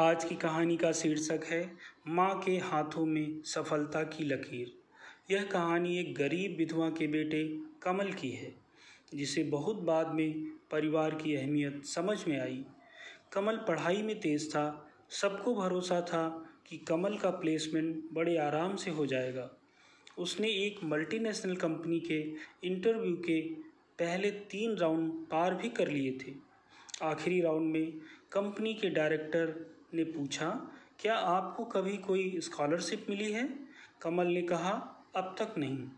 आज की कहानी का शीर्षक है, माँ के हाथों में सफलता की लकीर। यह कहानी एक गरीब विधवा के बेटे कमल की है, जिसे बहुत बाद में परिवार की अहमियत समझ में आई। कमल पढ़ाई में तेज था, सबको भरोसा था कि कमल का प्लेसमेंट बड़े आराम से हो जाएगा। उसने एक मल्टीनेशनल कंपनी के इंटरव्यू के पहले तीन राउंड पार भी कर लिए थे। आखिरी राउंड में कंपनी के डायरेक्टर ने पूछा, क्या आपको कभी कोई स्कॉलरशिप मिली है? कमल ने कहा, अब तक नहीं.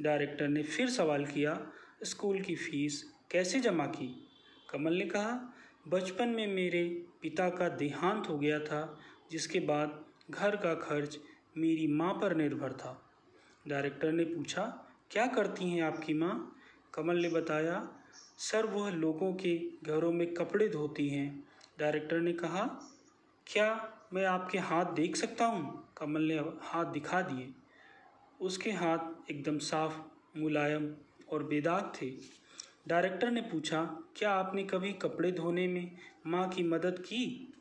डायरेक्टर ने फिर सवाल किया, स्कूल की फ़ीस कैसे जमा की? कमल ने कहा, बचपन में मेरे पिता का देहांत हो गया था, जिसके बाद घर का खर्च मेरी माँ पर निर्भर था. डायरेक्टर ने पूछा, क्या करती हैं आपकी माँ? कमल ने बताया, सर, वह लोगों के घरों में कपड़े धोती हैं. डायरेक्टर ने कहा क्या मैं आपके हाथ देख सकता हूँ? कमल ने हाथ दिखा दिए। उसके हाथ एकदम साफ़, मुलायम और बेदाग थे। डायरेक्टर ने पूछा, क्या आपने कभी कपड़े धोने में माँ की मदद की?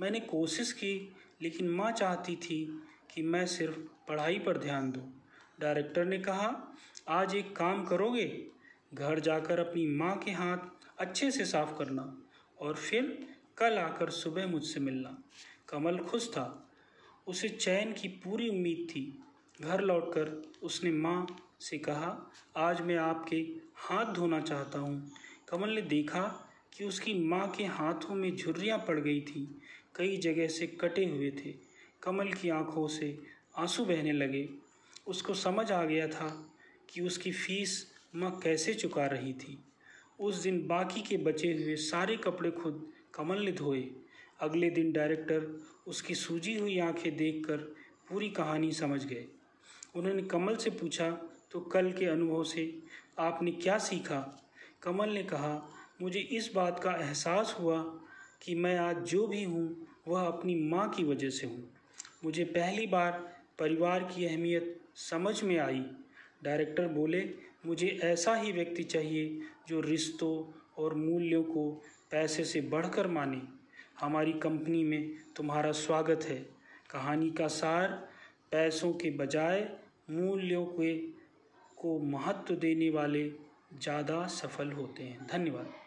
मैंने कोशिश की, लेकिन माँ चाहती थी कि मैं सिर्फ़ पढ़ाई पर ध्यान दूँ। डायरेक्टर ने कहा, आज एक काम करोगे? घर जाकर अपनी माँ के हाथ अच्छे से साफ़ करना और फिर कल आकर सुबह मुझसे मिलना। कमल खुश था। उसे चैन की पूरी उम्मीद थी। घर लौटकर उसने माँ से कहा, आज मैं आपके हाथ धोना चाहता हूँ। कमल ने देखा कि उसकी माँ के हाथों में झुर्रियाँ पड़ गई थी। कई जगह से कटे हुए थे। कमल की आँखों से आँसू बहने लगे। उसको समझ आ गया था कि उसकी फ़ीस माँ कैसे चुका रही थी। उस दिन बाकी के बचे हुए सारे कपड़े खुद कमल ने धोए अगले दिन डायरेक्टर उसकी सूजी हुई आँखें देखकर पूरी कहानी समझ गए। उन्होंने कमल से पूछा तो कल के अनुभव से आपने क्या सीखा? कमल ने कहा, मुझे इस बात का एहसास हुआ कि मैं आज जो भी हूँ, वह अपनी माँ की वजह से हूँ। मुझे पहली बार परिवार की अहमियत समझ में आई। डायरेक्टर बोले, मुझे ऐसा ही व्यक्ति चाहिए जो रिश्तों और मूल्यों को पैसे से बढ़कर माने। हमारी कंपनी में तुम्हारा स्वागत है। कहानी का सार, पैसों के बजाय मूल्यों के को महत्व देने वाले ज़्यादा सफल होते हैं। धन्यवाद।